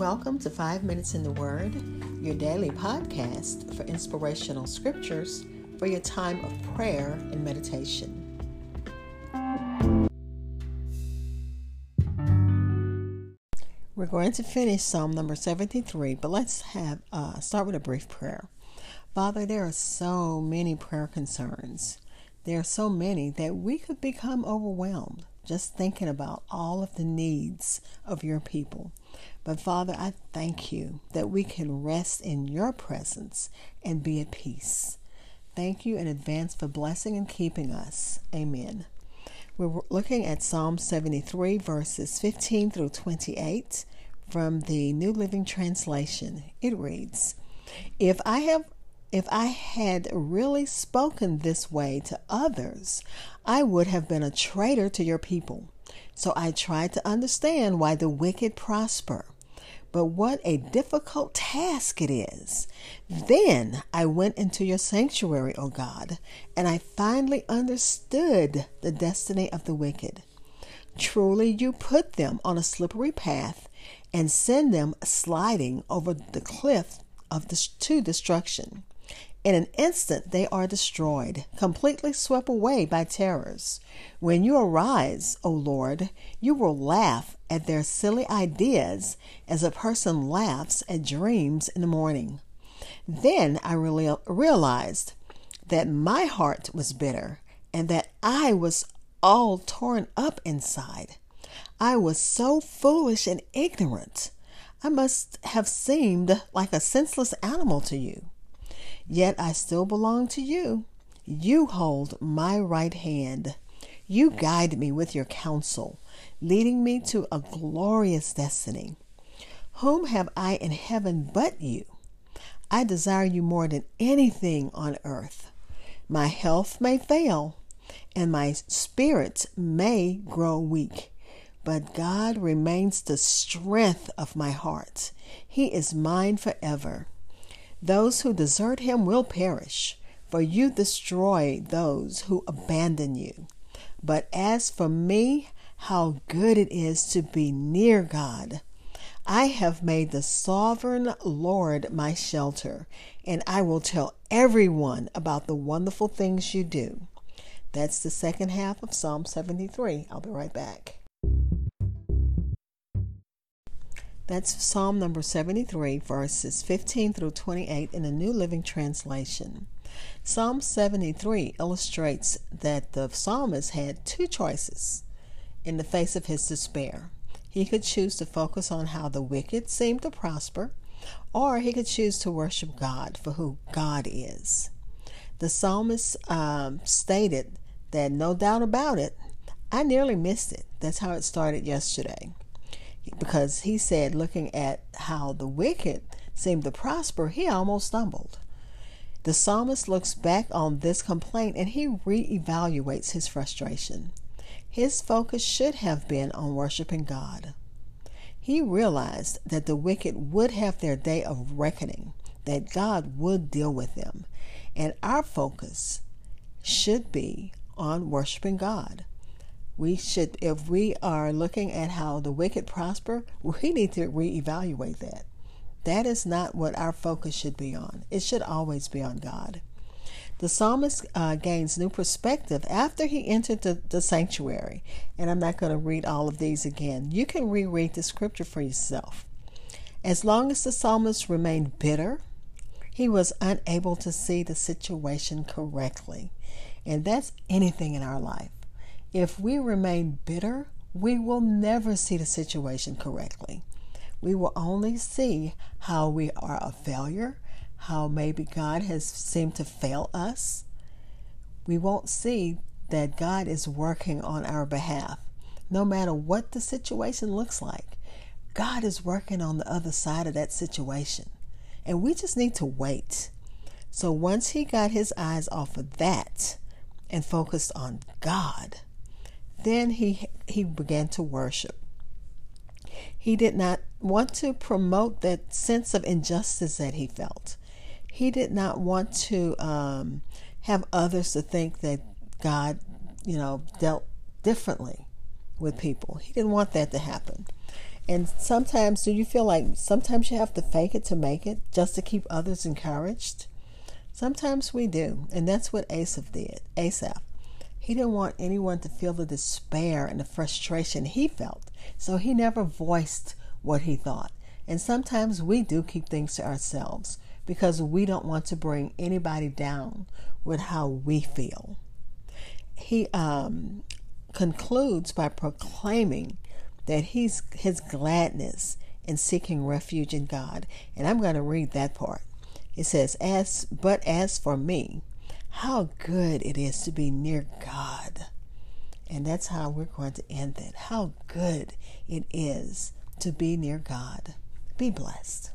Welcome to Five Minutes in the Word, your daily podcast for inspirational scriptures for your time of prayer and meditation. We're going to finish Psalm number 73, but let's have uh, start with a brief prayer. Father, there are so many prayer concerns. There are so many that we could become overwhelmed just thinking about all of the needs of your people. But Father, I thank you that we can rest in your presence and be at peace. Thank you in advance for blessing and keeping us. Amen. We're looking at Psalm 73, verses 15 through 28 from the New Living Translation. It reads If I have if I had really spoken this way to others, I would have been a traitor to your people. So I tried to understand why the wicked prosper. But what a difficult task it is. Then I went into your sanctuary, O God, and I finally understood the destiny of the wicked. Truly, you put them on a slippery path and send them sliding over the cliff of to destruction. In an instant, they are destroyed, completely swept away by terrors. When you arise, O Lord, you will laugh at their silly ideas as a person laughs at dreams in the morning. Then I realized that my heart was bitter and that I was all torn up inside. I was so foolish and ignorant. I must have seemed like a senseless animal to you. Yet I still belong to you. You hold my right hand. You guide me with your counsel, leading me to a glorious destiny. Whom have I in heaven but you? I desire you more than anything on earth. My health may fail, and my spirits may grow weak, but God remains the strength of my heart. He is mine forever. Those who desert him will perish, for you destroy those who abandon you. But as for me, how good it is to be near God. I have made the sovereign Lord my shelter, and I will tell everyone about the wonderful things you do. That's the second half of Psalm 73. I'll be right back. That's Psalm number 73, verses 15 through 28 in the New Living Translation. Psalm 73 illustrates that the psalmist had two choices in the face of his despair. He could choose to focus on how the wicked seem to prosper, or he could choose to worship God for who God is. The psalmist um, stated that no doubt about it, I nearly missed it. That's how it started yesterday because he said, looking at how the wicked seemed to prosper, he almost stumbled. The psalmist looks back on this complaint and he reevaluates his frustration. His focus should have been on worshiping God. He realized that the wicked would have their day of reckoning, that God would deal with them, and our focus should be on worshiping God we should, if we are looking at how the wicked prosper, we need to reevaluate that. That is not what our focus should be on. It should always be on God. The psalmist uh, gains new perspective after he entered the, the sanctuary. And I'm not going to read all of these again. You can reread the scripture for yourself. As long as the psalmist remained bitter, he was unable to see the situation correctly. And that's anything in our life. If we remain bitter, we will never see the situation correctly. We will only see how we are a failure, how maybe God has seemed to fail us. We won't see that God is working on our behalf. No matter what the situation looks like, God is working on the other side of that situation. And we just need to wait. So once he got his eyes off of that and focused on God, then he, he began to worship. He did not want to promote that sense of injustice that he felt. He did not want to um, have others to think that God, you know, dealt differently with people. He didn't want that to happen. And sometimes, do you feel like sometimes you have to fake it to make it just to keep others encouraged? Sometimes we do. And that's what Asaph did. Asaph. He didn't want anyone to feel the despair and the frustration he felt. So he never voiced what he thought. And sometimes we do keep things to ourselves because we don't want to bring anybody down with how we feel. He um, concludes by proclaiming that he's his gladness in seeking refuge in God. And I'm going to read that part. It says, "As but as for me, how good it is to be near God." And that's how we're going to end it. How good it is to be near God. Be blessed.